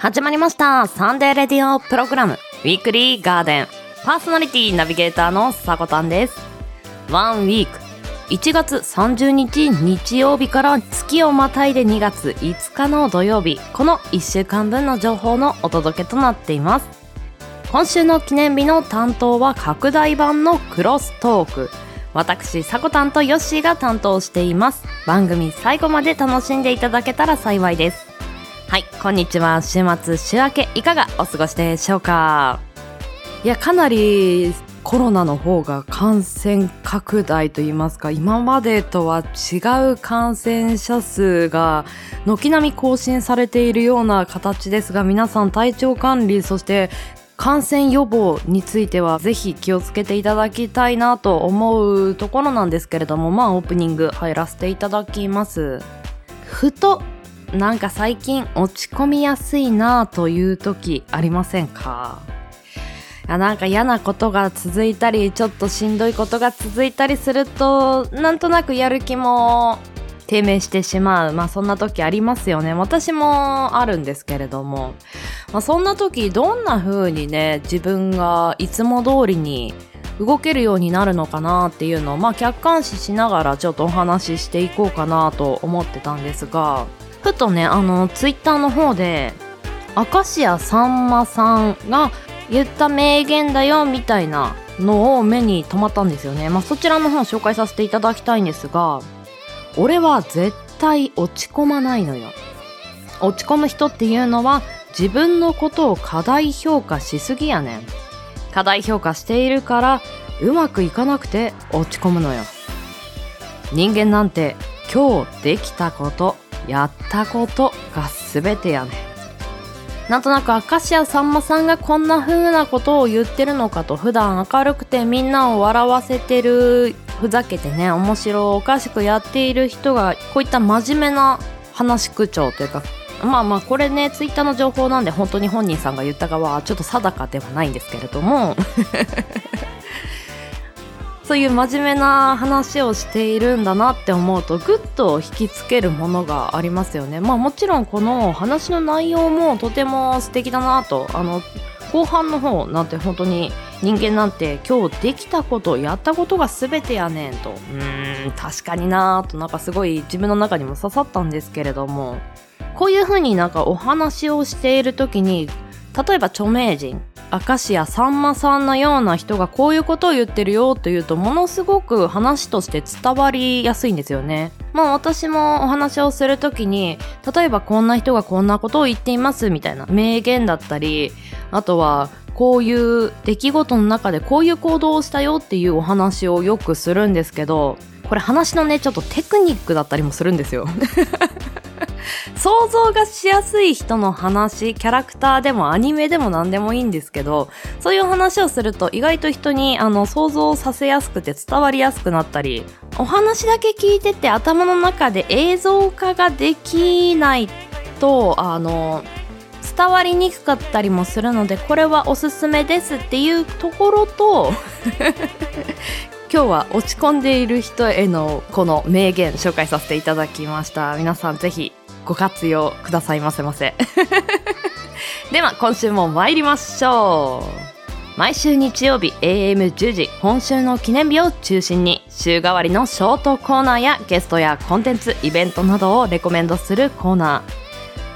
始まりました。サンデーレディオプログラム。ウィークリーガーデン。パーソナリティナビゲーターのさこたんです。ワンウィーク。1月30日日曜日から月をまたいで2月5日の土曜日。この1週間分の情報のお届けとなっています。今週の記念日の担当は拡大版のクロストーク。私さこたんとヨッシーが担当しています。番組最後まで楽しんでいただけたら幸いです。はいこんにちは。週末週明けいかがお過ごしでしょうか？いやかなりコロナの方が感染拡大といいますか今までとは違う感染者数が軒並み更新されているような形ですが皆さん体調管理そして感染予防についてはぜひ気をつけていただきたいなと思うところなんですけれどもまあオープニング入らせていただきます。ふとなんか最近落ち込みやすいなという時ありませんか？いやなんか嫌なことが続いたりちょっとしんどいことが続いたりするとなんとなくやる気も低迷してしまう。まあそんな時ありますよね。私もあるんですけれども、まあ、そんな時どんな風にね自分がいつも通りに動けるようになるのかなっていうのをまあ客観視しながらちょっとお話ししていこうかなと思ってたんですがふとねあのツイッターの方で明石家さんまさんが言った名言だよみたいなのを目に留まったんですよね。まあ、そちらの方を紹介させていただきたいんですが、俺は絶対落ち込まないのよ。落ち込む人っていうのは自分のことを過大評価しすぎやねん。過大評価しているからうまくいかなくて落ち込むのよ。人間なんて今日できたことやったことが全てやね。なんとなく明石家さんまさんがこんな風なことを言ってるのかと普段明るくてみんなを笑わせてるふざけてね面白おかしくやっている人がこういった真面目な話口調というかまあまあこれねツイッターの情報なんで本当に本人さんが言ったかはちょっと定かではないんですけれども。そういう真面目な話をしているんだなって思うとぐっと引きつけるものがありますよね。まあもちろんこの話の内容もとても素敵だなとあの後半の方なんて本当に人間なんて今日できたことやったことが全てやねんと。うーん確かになーとなんかすごい自分の中にも刺さったんですけれども。こういうふうになんかお話をしている時に例えば著名人明石家さんまさんのような人がこういうことを言ってるよというとものすごく話として伝わりやすいんですよね。まあ私もお話をするときに例えばこんな人がこんなことを言っていますみたいな名言だったりあとはこういう出来事の中でこういう行動をしたよっていうお話をよくするんですけどこれ話のねちょっとテクニックだったりもするんですよ。想像がしやすい人の話キャラクターでもアニメでも何でもいいんですけどそういう話をすると意外と人にあの想像させやすくて伝わりやすくなったりお話だけ聞いてて頭の中で映像化ができないとあの伝わりにくかったりもするのでこれはおすすめですっていうところと 今日は落ち込んでいる人へのこの名言紹介させていただきました。皆さんぜひご活用くださいませませ。では今週も参りましょう。毎週日曜日 AM10 時今週の記念日を中心に週替わりのショートコーナーやゲストやコンテンツイベントなどをレコメンドするコーナ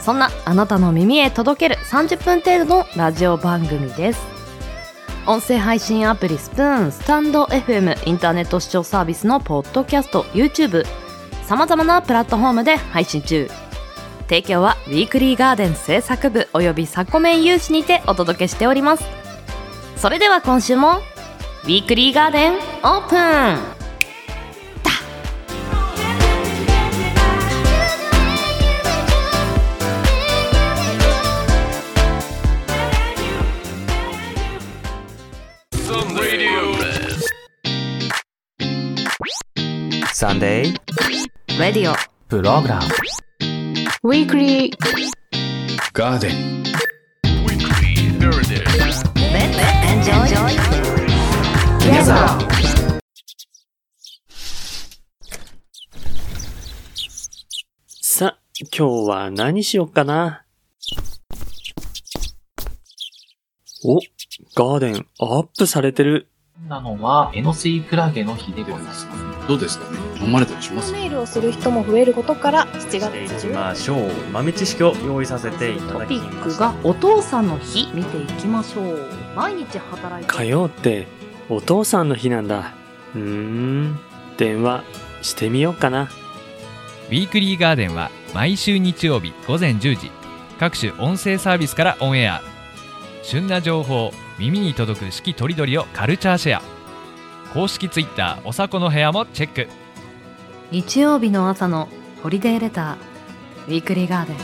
ー。そんなあなたの耳へ届ける30分程度のラジオ番組です。音声配信アプリスプーンスタンド FM インターネット視聴サービスのポッドキャスト YouTube さまざまなプラットフォームで配信中。提供はウィークリーガーデン制作部およびサコメン有志にてお届けしております。それでは今週もウィークリーガーデンオープン。サンデーレディオプログラム Weekly Garden. Weekly Garden. Enjoy Together さ、今日は何しよっかな？お、ガーデンアップされてる。なのは、エノスイクラゲの日でございます。どうですか？ね飲まれたりします？メールをする人も増えることから7月していきましょう。豆知識を用意させていたトだきピック。がお父さんの日見ていきましょう。毎日働いて火曜ってお父さんの日なんだ。うーん。電話してみようかな。ウィークリーガーデンは毎週日曜日午前10時各種音声サービスからオンエア旬な情報耳に届く四季とりどりをカルチャーシェア公式ツイッターおさこの部屋もチェック日曜日の朝のホリデーレターウィークリーガーデン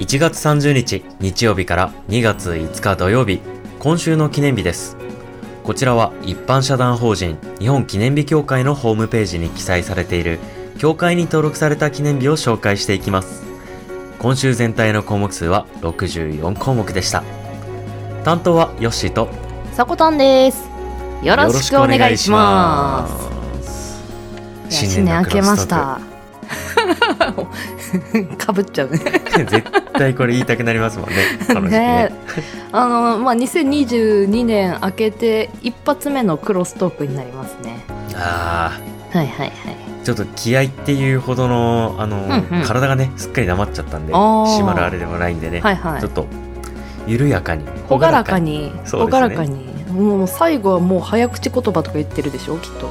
1月30日日曜日から2月5日土曜日、今週の記念日です。こちらは一般社団法人日本記念日協会のホームページに記載されている協会に登録された記念日を紹介していきます。今週全体の項目数は64項目でした。担当はヨッシーとさこたんです。よろしくお願いします。新年明けました。かぶ っちゃうね。絶対これ言いたくなりますもんね。この時期ね。ね。あのまあ2022年明けて一発目のクロストークになりますね。あはいはいはい。あ、ちょっと気合っていうほどの、あの、んうん。体がね、すっかり黙っちゃったんで、締まるあれでもないんでね、はいはい。ちょっと、緩やかに、朗らかに朗らかに。もう最後はもう早口言葉とか言ってるでしょきっと。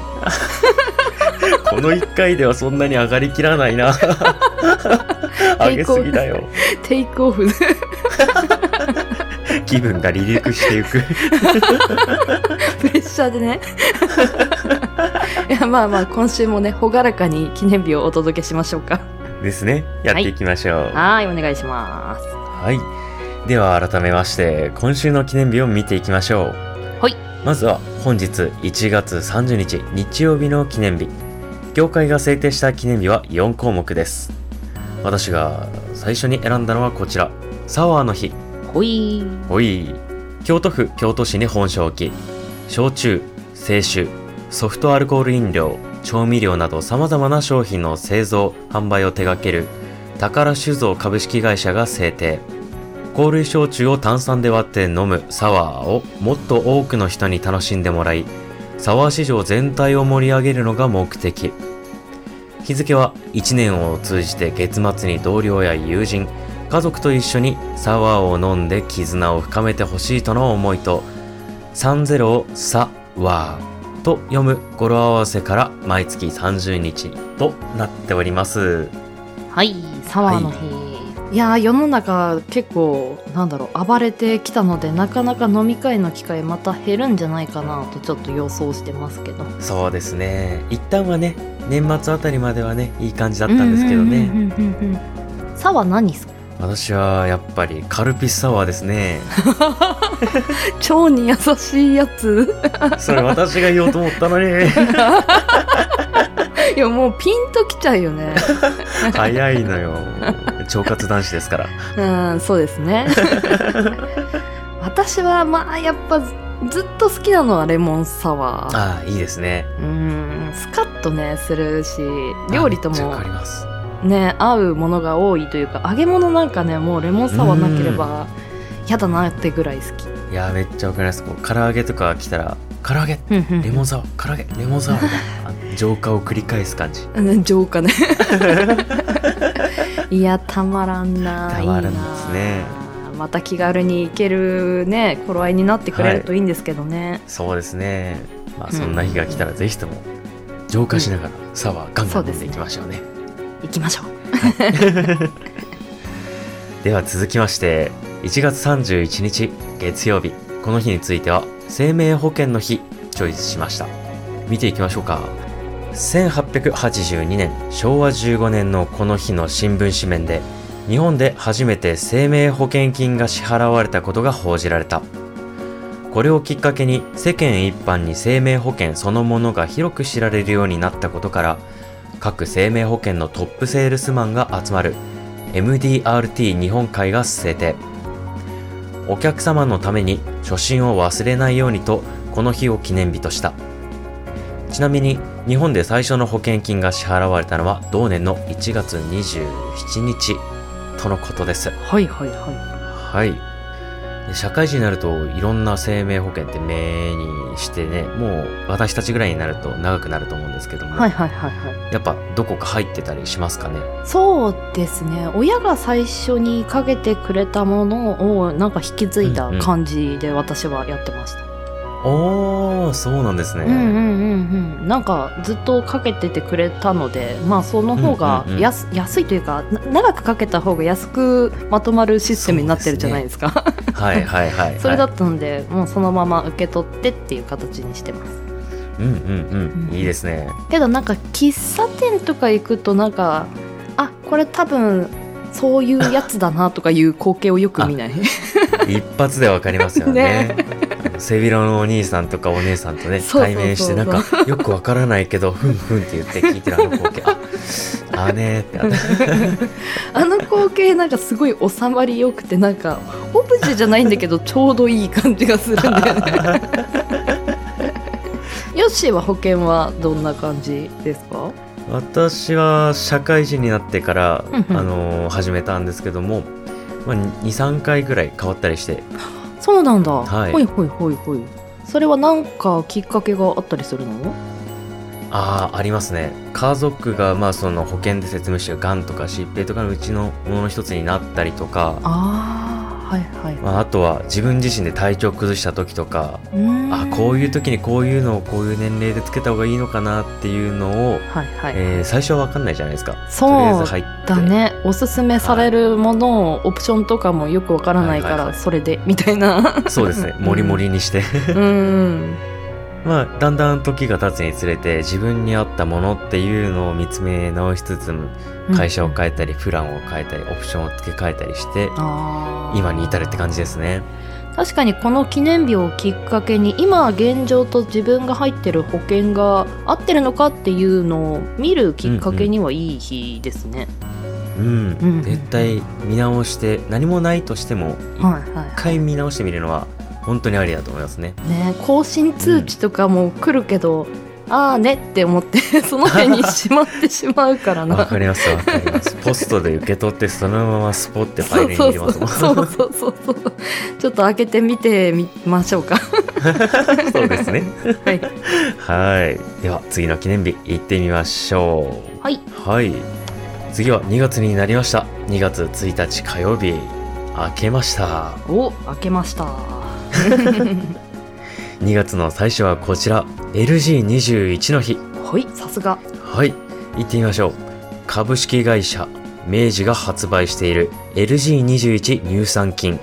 この1回ではそんなに上がりきらないな。上げすぎだよ。テイクオフ気分が離陸していく。プレッシャーでねいやまあまあ今週もね朗らかに記念日をお届けしましょうかですね。やっていきましょう。はいお願いしますはい。では改めまして、今週の記念日を見ていきましょう。はい。まずは本日1月30日日曜日の記念日。協会が制定した記念日は4項目です。私が最初に選んだのはこちら。サワーの日。ほいおい。京都府京都市に本社を置き、焼酎、清酒、ソフトアルコール飲料、調味料など様々な商品の製造、販売を手掛ける宝酒造株式会社が制定。香類焼酎を炭酸で割って飲むサワーをもっと多くの人に楽しんでもらい、サワー市場全体を盛り上げるのが目的。日付は1年を通じて月末に同僚や友人、家族と一緒にサワーを飲んで絆を深めてほしいとの思いと、30をサワーと読む語呂合わせから毎月30日となっております。はいサワーの日、い、やー世の中結構なんだろう暴れてきたのでなかなか飲み会の機会また減るんじゃないかなとちょっと予想してますけどそうですね。一旦はね、年末あたりまではね、いい感じだったんですけどね。サワー何っすか？私はやっぱりカルピスサワーですね。腸に優しいやつそれ私が言おうと思ったのに。いやもうピンときちゃうよね早いのよ。腸活男子ですから。うんそうですね 私はまあやっぱずずっと好きなのはレモンサワーああ、いいですね。うんスカッとねするし料理ともかります。ね合うものが多いというか揚げ物なんかねもうレモンサワーなければ嫌だなってぐらい好きいやーめっちゃわかります。こう唐揚げとか来たら、唐揚げレモンサワー、唐揚げ、レモンサワーみたいな 浄化を繰り返す感じ。うん浄化ねいやたまらんなたまらんですねまた気軽に行けるね頃合いになってくれるといいんですけどね、そうですね。まあそんな日が来たらぜひとも浄化しながらサワーガンガン飲んでいきましょうね。行きましょう では続きまして、1月31日月曜日。この日については生命保険の日チョイスしました。見ていきましょうか。1882年昭和15年のこの日の新聞紙面で日本で初めて生命保険金が支払われたことが報じられたこれをきっかけに世間一般に生命保険そのものが広く知られるようになったことから各生命保険のトップセールスマンが集まる MDRT 日本会が制定お客様のために初心を忘れないようにとこの日を記念日としたちなみに日本で最初の保険金が支払われたのは同年の1月27日とのことです。はいはいははい。で社会人になるといろんな生命保険って目にしてね、もう私たちぐらいになると長くなると思うんですけども、い。はいはいはいはい。やっぱどこか入ってたりしますかね？そうですね親が最初にかけてくれたものをなんか引き継いだ感じで私はやってました、おー、そうなんですね。うんうんうんうんなんかずっとかけててくれたのでまあその方がうんうんうん安,、安いというかな長くかけた方が安くまとまるシステムになってるじゃないですかはいはいはい、はい。それだったので、もうそのまま受け取ってっていう形にしてますうんうんうん。いいですね。けどなんか喫茶店とか行くとなんかあこれ多分そういうやつだなとかいう光景をよく見ない一発でわかりますよね。背広のお兄さんとかお姉さんとね対面してなんか よくわからないけどふんふんって言って聞いてるあの光景。ああねーってあ あの光景なんかすごい収まりよくてなんかオブジェじゃないんだけどちょうどいい感じがするんだよね。ヨッシーは保険はどんな感じですか？私は社会人になってから、あのー始めたんですけども、まあ、23回ぐらい変わったりしてそうなんだ、はい。ほいほいほいほい。それは何かきっかけがあったりするの？ああありますね。家族がまあその保険で説明してるがんとか疾病とかのうちのものの一つになったりとか。ああはいはい。まあ、あとは自分自身で体調崩した時とかあこういう時にこういうのをこういう年齢でつけた方がいいのかなっていうのを、はいはい、えー最初は分かんないじゃないですか。そうとりあえず入って。だねおすすめされるものをオプションとかもよくわからないからはいはいはいそれでみたいな。そうですね。もりもりにして。うんまあだんだん時が経つにつれて自分に合ったものっていうのを見つめ直しつつも会社を変えたりプランを変えたりオプションを付け替えたりして今に至るって感じですね。確かにこの記念日をきっかけに今現状と自分が入ってる保険が合ってるのかっていうのを見るきっかけにはいい日ですね。うん、うん。絶対見直して何もないとしても一回見直してみるのは本当にありだと思いますね。ね更新通知とかも来るけど、ああねって思って その辺にしまってしまうからな。わかりますわかります。ポストで受け取ってそのままスポってファイルに入れますもん。そうそうそうそうそう。ちょっと開けてみてみましょうか。そうですね。はい。はい。では次の記念日行ってみましょう。はい。はい。次は2月になりました。2月1日火曜日。明けました。お開けました。2月の最初はこちら LG21 の日。はいさすが。はい行ってみましょう。株式会社明治が発売している LG21 乳酸菌。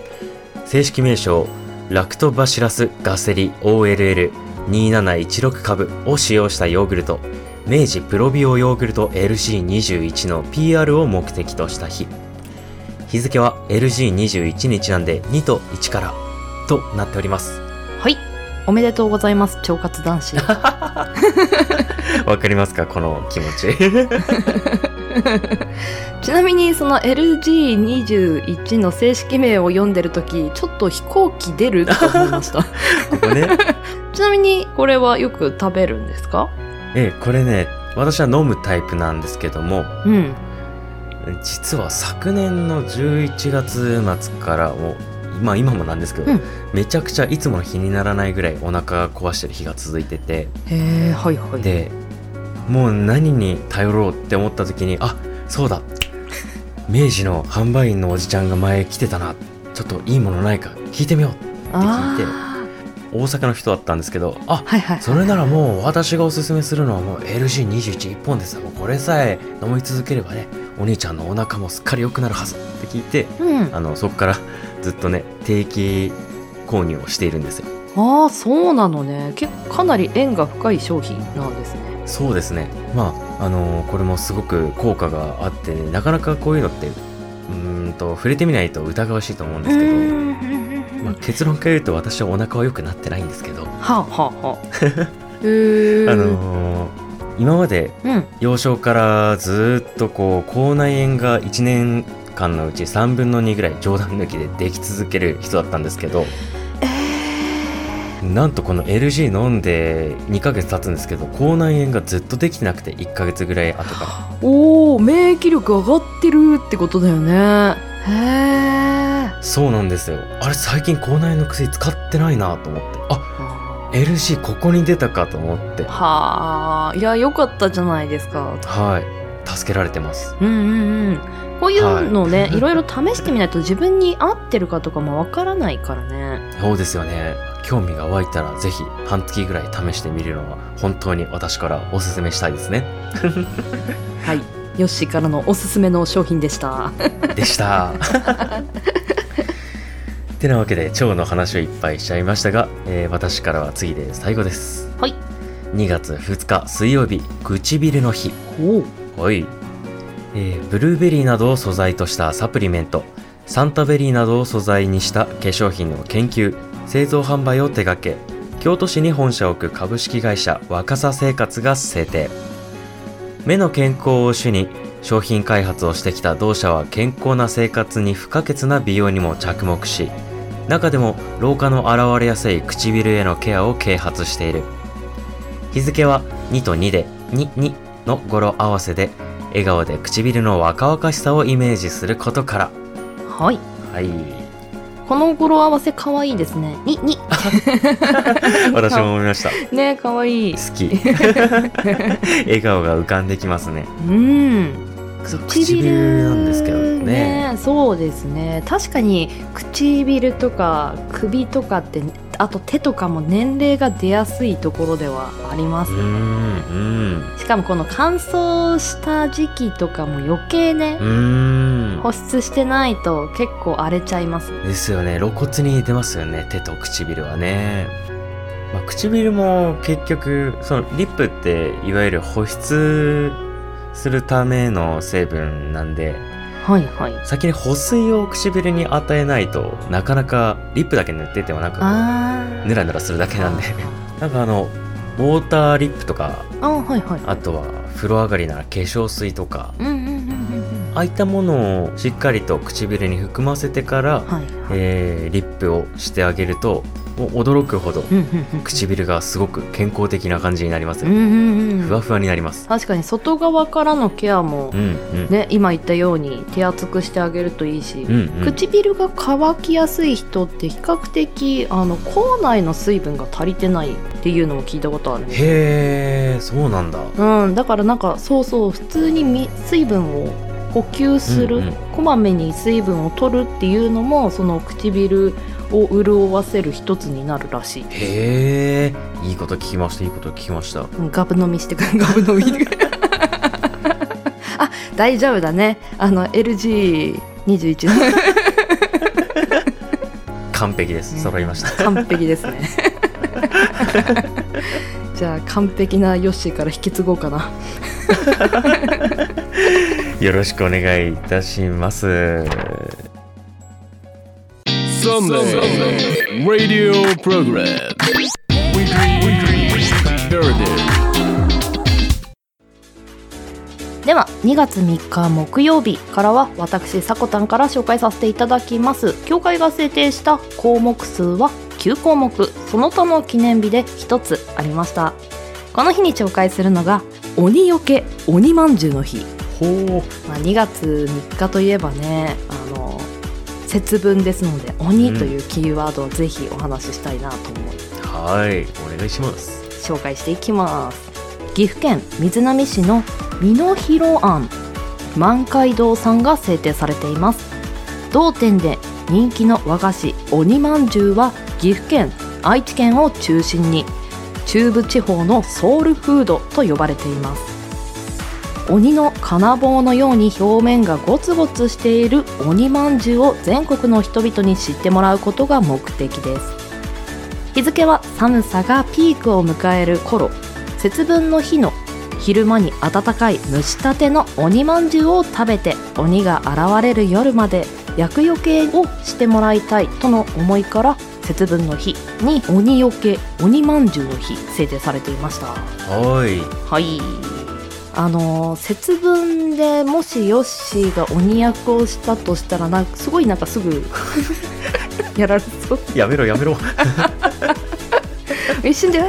正式名称ラクトバシラスガセリ OLL2716 株を使用したヨーグルト。明治プロビオヨーグルト LG21 の PR を目的とした日。日付は LG21 にちなんで2と1からとなっております。はい。おめでとうございます。腸活男子。わかりますかこの気持ち。ちなみにその LG21 の正式名を読んでる時ちょっと飛行機出ると思いました。ここね。ちなみにこれはよく食べるんですか？ええこれね私は飲むタイプなんですけどもうん。実は昨年の11月末からもうまあ今もなんですけど、うん。めちゃくちゃいつもの日にならないぐらいお腹壊してる日が続いてて。へえはいはい。でもう何に頼ろうって思った時にあそうだ。明治の販売員のおじちゃんが前来てたな。ちょっといいものないか聞いてみようって聞いて。あ大阪の人だったんですけどあーはいはい。それならもう私がおすすめするのはもう LG21 一本ですもうこれさえ飲み続ければねお兄ちゃんのお腹もすっかり良くなるはずって聞いてうん。あのそこからずっとね定期購入をしているんですよ。ああそうなのね。結構かなり縁が深い商品なんですね。そうですね。まああのこれもすごく効果があって、なかなかこういうのってうーんと触れてみないと疑わしいと思うんですけど、まあ、結論から言うと私はお腹は良くなってないんですけど、はあはあはあ。あのー今までうん。幼少からずーっとこう口内炎が1年間のうち3分の2ぐらい冗談抜きででき続ける人だったんですけどなんとこの LG 飲んで2ヶ月経つんですけど口内炎がずっとできてなくて1ヶ月ぐらい後かおお免疫力上がってるってことだよね。へえらそうなんですよ。あれ最近口内炎の薬使ってないなと思って。あ LG ここに出たかと思って。はあいや良かったじゃないですか。はい。助けられてます。うんうんうんこういうのね、はいい、ろいろ試してみないと自分に合ってるかとかもわからないからねそうですよね興味が湧いたらぜひ半月ぐらい試してみるのは本当に私からおすすめしたいですね はいヨッシーからのおすすめの商品でした でした。てなわけで腸の話をいっぱいしちゃいましたが、えー私からは次で最後です。はい。2月2日水曜日、唇の日。おはい。えーブルーベリーなどを素材としたサプリメント、サンタベリーなどを素材にした化粧品の研究、製造販売を手掛け、京都市に本社を置く株式会社若狭生活が制定。目の健康を主に商品開発をしてきた同社は健康な生活に不可欠な美容にも着目し、中でも老化の現れやすい唇へのケアを啓発している。日付は2と2で22の語呂合わせで笑顔で唇の若々しさをイメージすることから。はいはい。この語呂合わせ可愛いですねにに 私も思いました。ね可愛い好き。笑顔が浮かんできますね。うん唇なんですけどね。そうですね。確かに唇とか首とかってあと手とかも年齢が出やすいところではありますうーん、うん。しかもこの乾燥した時期とかも余計ね。保湿してないと結構荒れちゃいます。ですよね。露骨に出ますよね。手と唇はね、まあ、唇も結局そのリップっていわゆる保湿するための成分なんではいはい。先に保水を唇に与えないとなかなかリップだけ塗っててもなんかこあうヌラヌラするだけなんで。なんかあのウォーターリップとかあはいはい。あとは風呂上がりなら化粧水とかうんうんうんうんうん。ああいったものをしっかりと唇に含ませてからはいはい。えーリップをしてあげると驚くほど唇がすごく健康的な感じになりますよ、うんうんうん。ふわふわになります。確かに外側からのケアもうんうん、ね今言ったように手厚くしてあげるといいし、うんうん。唇が乾きやすい人って比較的あの口内の水分が足りてないっていうのも聞いたことあるへえそうなんだ。うん、だからなんかそうそう普通にみ水分を補給する、うんうん。こまめに水分を取るっていうのもその唇を潤わせる一つになるらしい。へえ。いいこと聞きましたいいこと聞きました。うんガブ飲みしてく ガブ飲み。してくあ大丈夫だね。あの LG21 の。完璧です。揃いました。完璧ですね。じゃあ完璧なヨッシーから引き継ごうかな。よろしくお願いいたします Sunday. Radio Program. Weekly Heritage. では2月3日木曜日からは私さこたんから紹介させていただきます。協会が制定した項目数は9項目。その他の記念日で1つありました。この日に紹介するのが鬼よけ鬼まんじゅうの日、ほう。まあ、2月3日といえばね節分ですので鬼というキーワードをぜひお話ししたいなと思いはいお願いします。紹介していきます岐阜県瑞浪市の美濃広庵。満開堂さんが制定されています。同店で人気の和菓子鬼まんじゅうは岐阜県愛知県を中心に。中部地方のソウルフードと呼ばれています鬼の金棒のように表面がゴツゴツしている鬼まんじゅうを全国の人々に知ってもらうことが目的です。日付は寒さがピークを迎える頃。節分の日の昼間に温かい蒸したての鬼まんじゅうを食べて鬼が現れる夜まで厄除けをしてもらいたいとの思いから節分の日に鬼よけ鬼まんじゅうの日制定されていました。はい。はいあのー節分でもしヨッシーが鬼役をしたとしたらなんかすごいなんかすぐ やられそう。やめろやめろ。一瞬で、え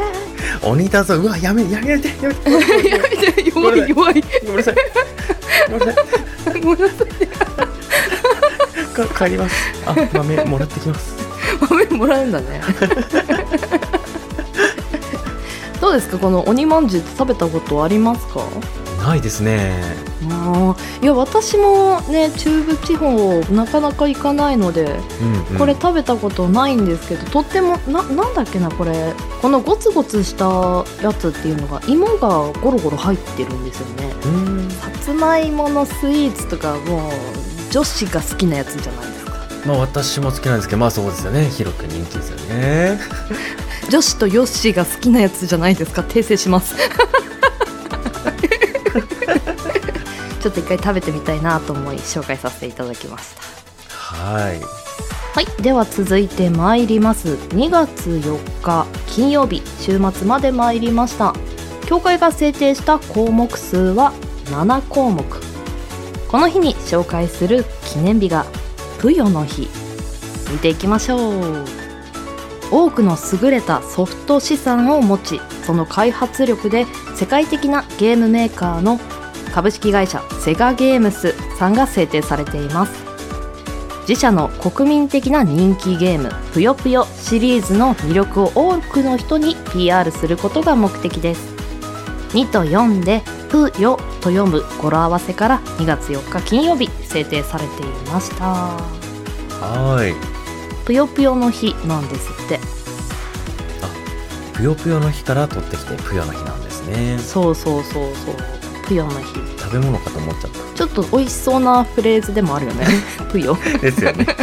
鬼だぞうわやめやめてやめてー、やめて、弱い弱い。ごめんなさい。ごめんなさい。ごめんなさい。か帰ります。あ豆もらってきます。豆もらうんだね。どうですか？この鬼まんじゅうって食べたことありますか？ないですね。いや私もね中部地方なかなか行かないのでうん、うん、これ食べたことないんですけどとってもななんだっけなこれ。このゴツゴツしたやつっていうのが芋がゴロゴロ入ってるんですよね。うん。さつまいものスイーツとかもう女子が好きなやつじゃないですか。まあ私も好きなんですけどまあそうですよね。広く人気ですよね 女子とヨッシーが好きなやつじゃないですか？訂正します。ちょっと一回食べてみたいなと思い紹介させていただきました。はい。はい、では続いて参ります。2月4日金曜日週末まで参りました。協会が制定した項目数は7項目。この日に紹介する記念日がぷよの日。見ていきましょう多くの優れたソフト資産を持ちその開発力で世界的なゲームメーカーの株式会社セガゲームスさんが制定されています。自社の国民的な人気ゲーム「ぷよぷよ」シリーズの魅力を多くの人に PR することが目的です。2と4で「ぷよ」と読む語呂合わせから2月4日金曜日制定されていました。はい。ぷよぷよの日なんですって。ぷよぷよの日から取ってきてぷよの日なんですね。そうそうそうそう。ぷよの日。食べ物かと思っちゃっちょっと美味しそうなフレーズでもあるよね。ぷよ。たですよね。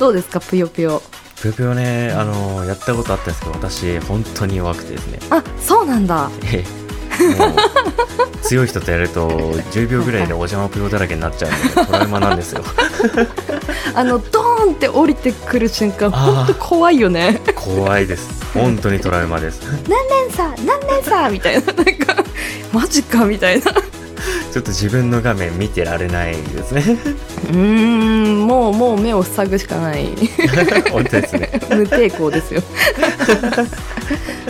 どうですかぷよぷよ？ぷよぷよねあのやったことあったんですけど私本当に弱くてですね。あそうなんだ。ええ強い人とやると10秒ぐらいでお邪魔ぷよだらけになっちゃうんでトラウマなんですよ。あのドーンって降りてくる瞬間あー。ほんと怖いよね。怖いです。本当にトラウマです。何年さ何年さみたいな。なんかマジかみたいなちょっと自分の画面見てられないですね。うーんもうもう目を塞ぐしかない。本当ですね。無抵抗ですよ。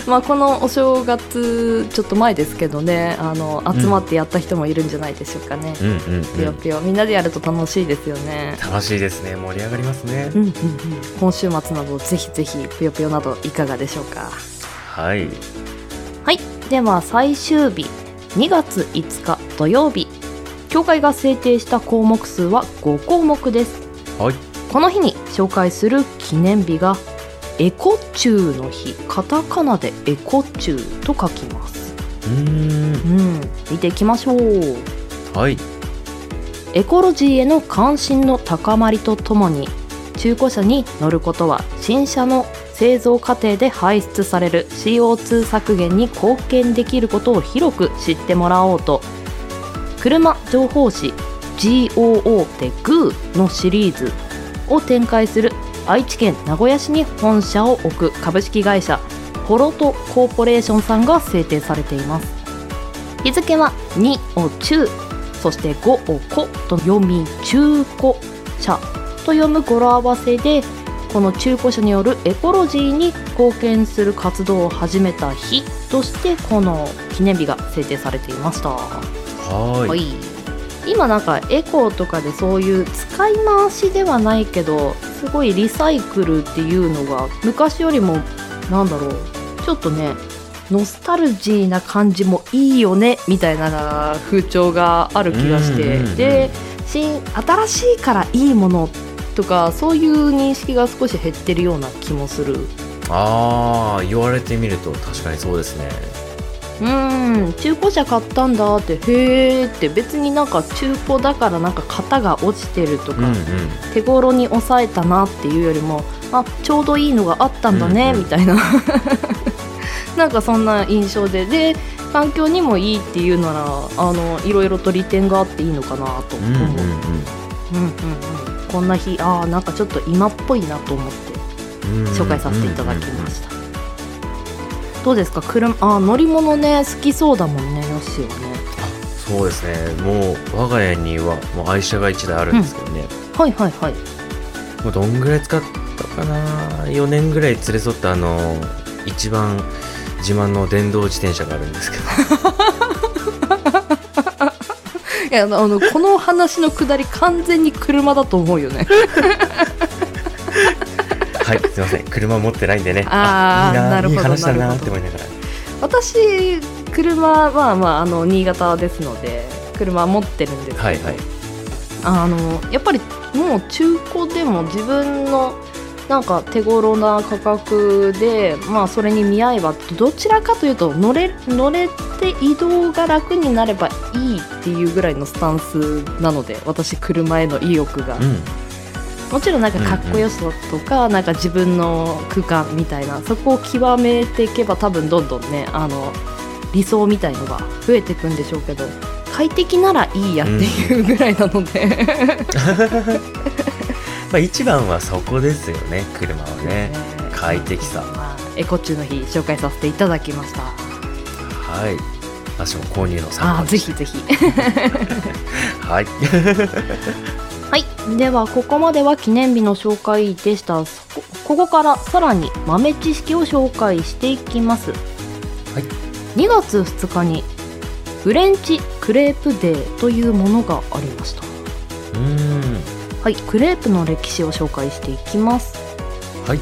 まあこのお正月ちょっと前ですけどねあの集まってやった人もいるんじゃないでしょうかね。う、ん。うん、うん、ぴよぴよ。みんなでやると楽しいですよね。楽しいですね。盛り上がりますね。うんうんうん。今週末などぜひぜひぷよぷよなどいかがでしょうか。はい。はい。では最終日2月5日土曜日。協会が制定した項目数は5項目です。はい。この日に紹介する記念日がエコチューの日カタカナでエコチューと書きます。うん。見ていきましょう。はい。エコロジーへの関心の高まりとともに中古車に乗ることは新車の製造過程で排出される CO2 削減に貢献できることを広く知ってもらおうと。車情報誌 GOO で GOO のシリーズを展開する愛知県名古屋市に本社を置く株式会社ホロトコーポレーションさんが制定されています。日付は2を中そして5を子と読み中古車と読む語呂合わせでこの中古車によるエコロジーに貢献する活動を始めた日としてこの記念日が制定されていました。はーい。今なんかエコとかでそういう使い回しではないけどすごいリサイクルっていうのが昔よりもなんだろう。ちょっとねノスタルジーな感じもいいよねみたいな風潮がある気がして、で新新しいからいいものとかそういう認識が少し減ってるような気もする。ああ言われてみると確かにそうですね。うーん中古車買ったんだってへーって別になんか中古だからなんか型が落ちてるとか、うんうん。手頃に抑えたなっていうよりもあちょうどいいのがあったんだね、うんうんみたいな。なんかそんな印象でで環境にもいいっていうならあのいろいろと利点があっていいのかなと思う,、うん。うんうんうんこんな日ああなんかちょっと今っぽいなと思ってうん。紹介させていただきました、どうですか？車あ乗り物ね好きそうだもんねよしはね。そうですね。もう我が家にはもう愛車が1台あるんですけどね、はいはいはい。もうどんぐらい使ったかな？4年ぐらい連れ添ったあの一番自慢の電動自転車があるんですけど いやあのこの話のくだり完全に車だと思うよね。はいすいません。車持ってないんでね。あーいいななるほどいい話だなって思いながら。私車は、まあ、あの新潟ですので車持ってるんですけど、はいはい。あのやっぱりもう中古でも自分のなんか手頃な価格で、まあ、それに見合えばどちらかというと乗れ乗れて移動が楽になればっていうぐらいのスタンスなので私車への意欲が、うん。もちろんなんかかっこよさとか,、なんか自分の空間みたいなそこを極めていけば多分どんどんねあの理想みたいのが増えていくんでしょうけど快適ならいいやっていうぐらいなので、まあ一番はそこですよね車はね。快適さ。まあ、エコチューの日紹介させていただきました。はい私も購入の参考にしぜひぜひ。はい。はい。ではここまでは記念日の紹介でした。そこここからさらに豆知識を紹介していきます。はい。2月2日にフレンチクレープデーというものがありました。うーん。はい。クレープの歴史を紹介していきます。はい。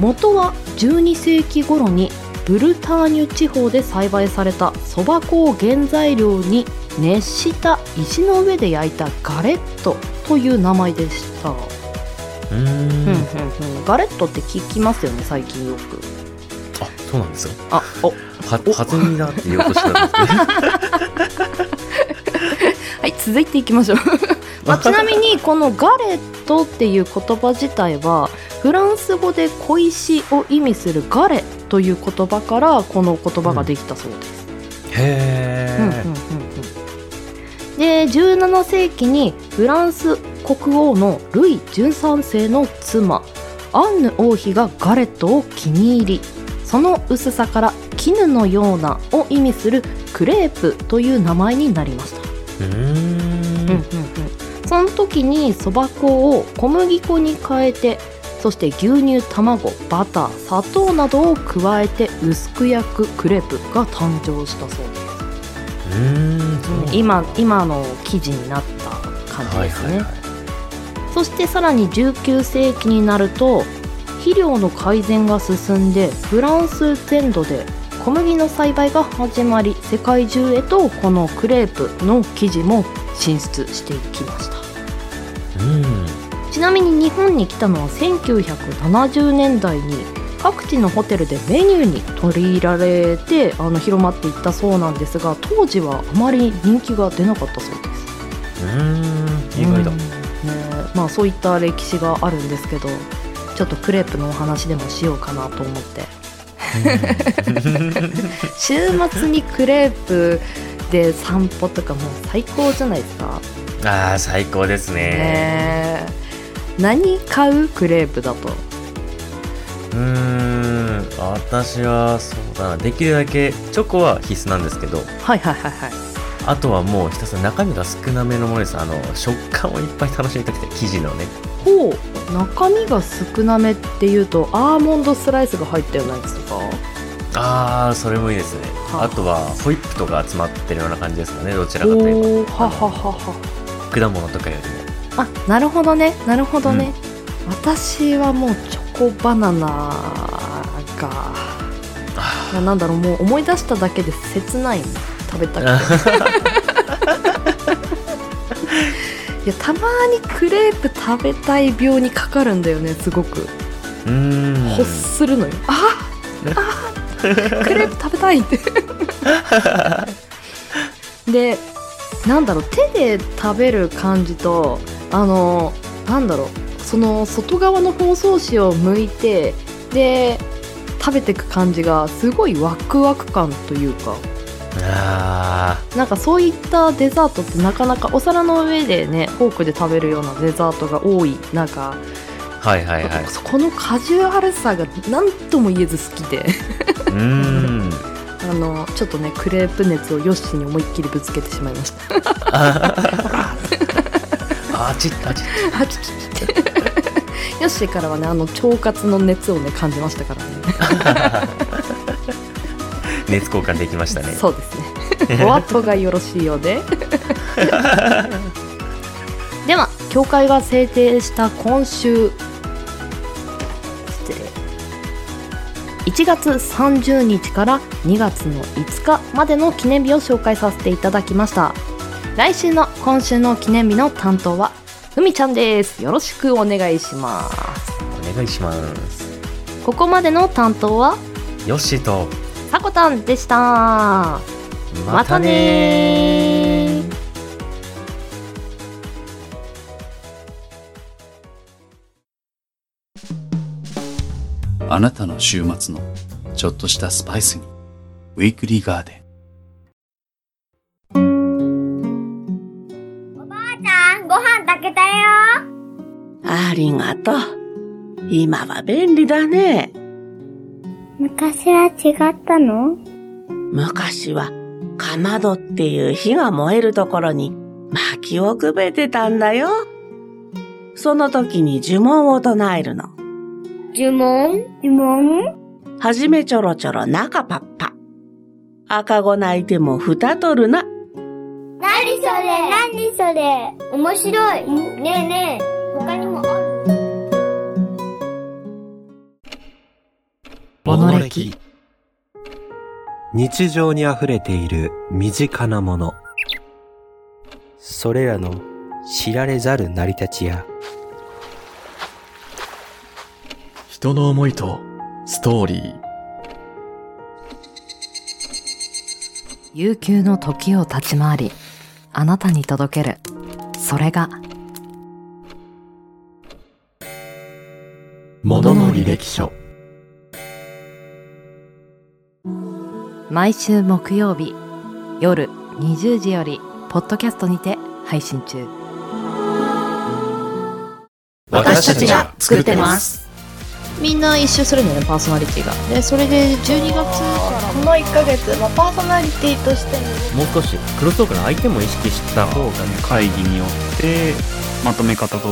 元は12世紀頃にブルターニュ地方で栽培されたそば粉を原材料に熱した石の上で焼いたガレットという名前でした、うん。うーんうんうん、ガレットって聞きますよね最近よく。あそうなんですよあお。は弾みだって言おうとしてたんですけど はい続いていきましょう、まあ、ちなみにこのガレットっていう言葉自体はフランス語で小石を意味するガレという言葉からこの言葉ができたそうです、へうんうんうんうん。で17世紀にフランス国王のルイ13世の妻アンヌ王妃がガレットを気に入りその薄さから絹のようなを意味するクレープという名前になりました。えうーん。うんうんうんその時にそば粉を小麦粉に変えてそして牛乳卵バター砂糖などを加えて薄く焼くクレープが誕生したそうです。今今の生地になった感じですね、はいはいはい。そしてさらに19世紀になると肥料の改善が進んでフランス全土で小麦の栽培が始まり世界中へとこのクレープの生地も進出していきました。うん。ちなみに日本に来たのは1970年代に各地のホテルでメニューに取り入れられてあの広まっていったそうなんですが当時はあまり人気が出なかったそうです。うーん。意外だ。うん。ねまあそういった歴史があるんですけどちょっとクレープのお話でもしようかなと思って 週末にクレープで散歩とかもう最高じゃないですか。ああ最高ですね。ねえ。何買うクレープだと？うーん私はそうだな。できるだけチョコは必須なんですけど。はいはいはいはい。あとはもうひたすら中身が少なめのものです。あの食感をいっぱい楽しみたくて生地のねほう中身が少なめっていうとアーモンドスライスが入ったようなやつとか？ああそれもいいですね。はああとはホイップとか集まってるような感じですかねどちらかといえば。おーはははは果物とかよりも。あなるほどね。なるほどね、私はもうチョコバナナがなんだろうもう思い出しただけで切ない食べたくて いやたまにクレープ食べたい病にかかるんだよねすごく。うーん。欲するのよ、ああクレープ食べたいって。でなんだろう手で食べる感じとあのなんだろうその外側の包装紙を剥いてで食べていく感じがすごいワクワク感というかあなんかそういったデザートってなかなかお皿の上でねフォークで食べるようなデザートが多い中、ーはいはいはい。このカジュアルさが何とも言えず好きで。うーん。あのちょっとねクレープ熱をヨッシーに思いっきりぶつけてしまいました。あー。ちったちっ。あちってヨッシーからはねあの腸活の熱をね感じましたからね 熱交換できましたね。そうですね。お後がよろしいようで。では教会が制定した今週失礼。1月30日から2月の5日までの記念日を紹介させていただきました。来週の今週の記念日の担当はふみちゃんです。よろしくお願いします。お願いします。ここまでの担当はよしと、さこたんでしたまたねー。あなたの週末のちょっとしたスパイスに。ウィークリーガーデン。ご飯炊けたよ。ありがとう。今は便利だね。昔は違ったの？昔は、かまどっていう火が燃えるところに薪をくべてたんだよ。その時に呪文を唱えるの。呪文？呪文？はじめちょろちょろ中パッパ。赤子泣いても蓋取るな。何それ？何それ？面白い。ねえねえ、他にもある？モノレキ日常に溢れている身近なもの。それらの知られざる成り立ちや、人の思いとストーリー。悠久の時を立ち回りあなたに届ける。それがものの履歴書毎週木曜日夜20時よりポッドキャストにて配信中。私たちが作ってます。みんな一周するんだよねパーソナリティが。でそれで12月からこの1ヶ月、まあ、パーソナリティとしてもう少しクロストークの相手も意識した方がね会議によってまとめ方と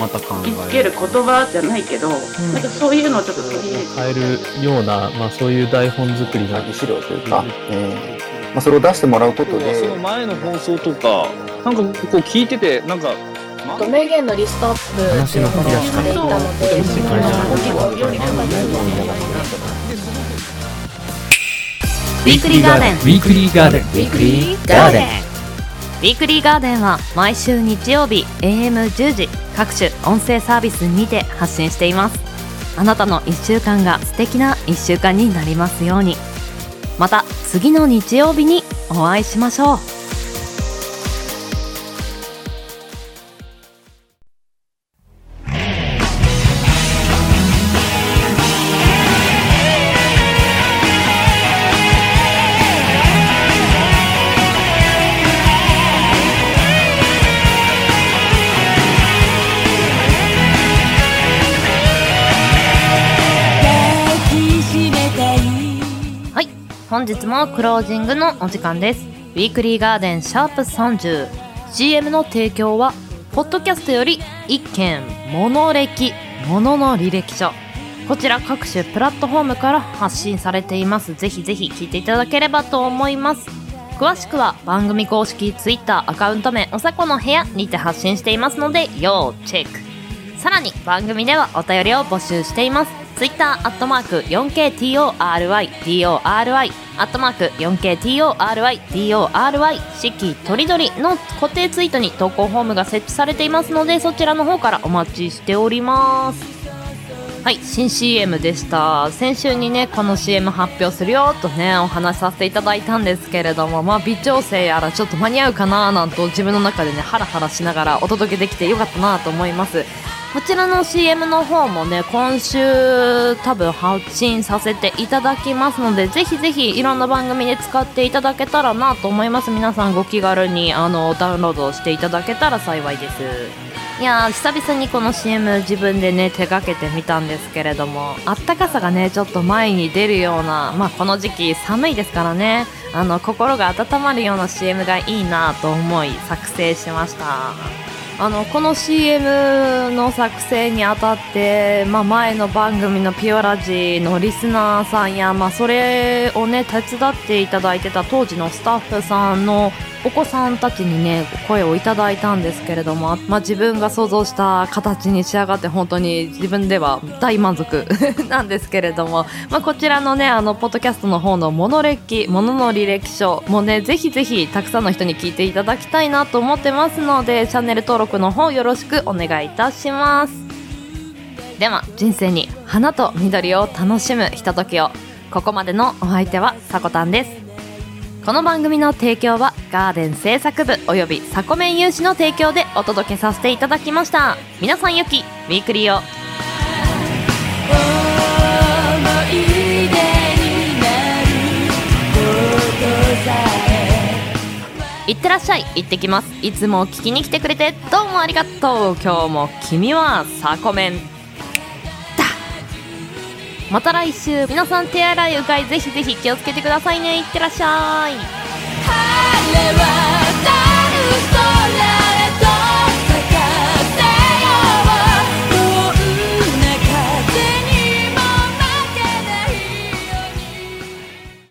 また考えつける言葉じゃないけど、なんかそういうのをちょっと取り入れて。変えるような、まあ、そういう台本作りが資料というか、えーまあ、それを出してもらうことで。その前の放送とかなんかこう聞いててなんか名言のリストアップ話の振り出ししていたので結構結構より深くウィークリーガーデンウィークリーガーデンウィークリーガーデンウィークリーガーデンは毎週日曜日 AM10 時各種音声サービスにて発信しています。あなたの1週間が素敵な1週間になりますように。また次の日曜日にお会いしましょう。もクロージングのお時間です。ウィークリーガーデンシャープ 30CM の提供はポッドキャストより一件モノ歴モノの履歴書。こちら各種プラットフォームから発信されています。ぜひぜひ聞いていただければと思います。詳しくは番組公式 Twitter アカウント名おさこの部屋にて発信していますので要チェック。さらに番組ではお便りを募集しています。Twitter アットマーク 4KTORYDORY アットマーク 4KTORYDORY 四季とりどりの固定ツイートに投稿フォームが設置されていますのでそちらの方からお待ちしております。はい新 CM でした。先週にねこの CM 発表するよとねお話しさせていただいたんですけれどもまあ微調整やらちょっと間に合うかななんと自分の中でねハラハラしながらお届けできてよかったなと思います。こちらの CM の方もね今週多分発信させていただきますのでぜひぜひいろんな番組で使っていただけたらなと思います。皆さんご気軽にあのダウンロードしていただけたら幸いです。いや久々にこの CM 自分でね手がけてみたんですけれどもあったかさがねちょっと前に出るようなまあこの時期寒いですからねあの心が温まるような CM がいいなと思い作成しました。あのこの CM の作成にあたって、まあ、前の番組のピオラジのリスナーさんや、まあ、それをね手伝っていただいてた当時のスタッフさんのお子さんたちにね声をいただいたんですけれども、まあ、自分が想像した形に仕上がって本当に自分では大満足 なんですけれども、まあ、こちらのねあのポッドキャストの方の「モノ歴ものの履歴書」もねぜひぜひたくさんの人に聞いていただきたいなと思ってますのでチャンネル登録の方よろしくお願いいたします。では人生に花と緑を楽しむひとときを。ここまでのお相手はさこたんです。この番組の提供はガーデン製作部およびサコメン有志の提供でお届けさせていただきました。皆さんよきウィークリーを。いってらっしゃい。行ってきます。いつも聞きに来てくれてどうもありがとう。今日も君はサコメン。また来週皆さん手洗いうがいぜひぜひ気をつけてくださいね。いってらっしゃい